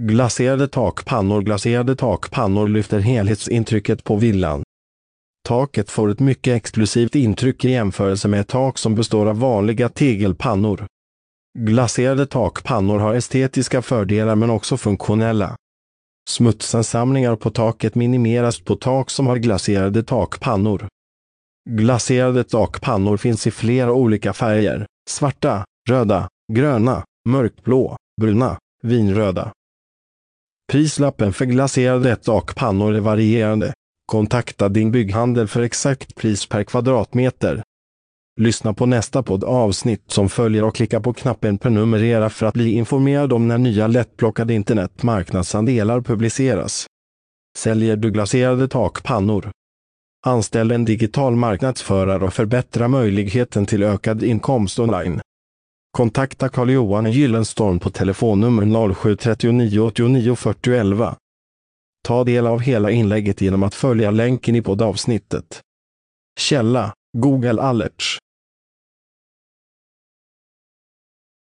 Glaserade takpannor Glaserade takpannor lyfter helhetsintrycket på villan. Taket får ett mycket exklusivt intryck i jämförelse med ett tak som består av vanliga tegelpannor. Glaserade takpannor har estetiska fördelar men också funktionella. Smutsansamlingar på taket minimeras på tak som har glaserade takpannor. Glaserade takpannor finns i flera olika färger, svarta, röda, gröna, mörkblå, bruna, vinröda. Prislappen för glaserade takpannor är varierande. Kontakta din bygghandel för exakt pris per kvadratmeter. Lyssna på nästa podd avsnitt som följer och klicka på knappen prenumerera för att bli informerad om när nya lättplockade internetmarknadsandelar publiceras. Säljer du glaserade takpannor? Anställ en digital marknadsförare och förbättra möjligheten till ökad inkomst online. Kontakta Carl-Johan Gyllenstorm på telefonnummer 0739 89 40 11. Ta del av hela inlägget genom att följa länken i poddavsnittet. Källa Google Alerts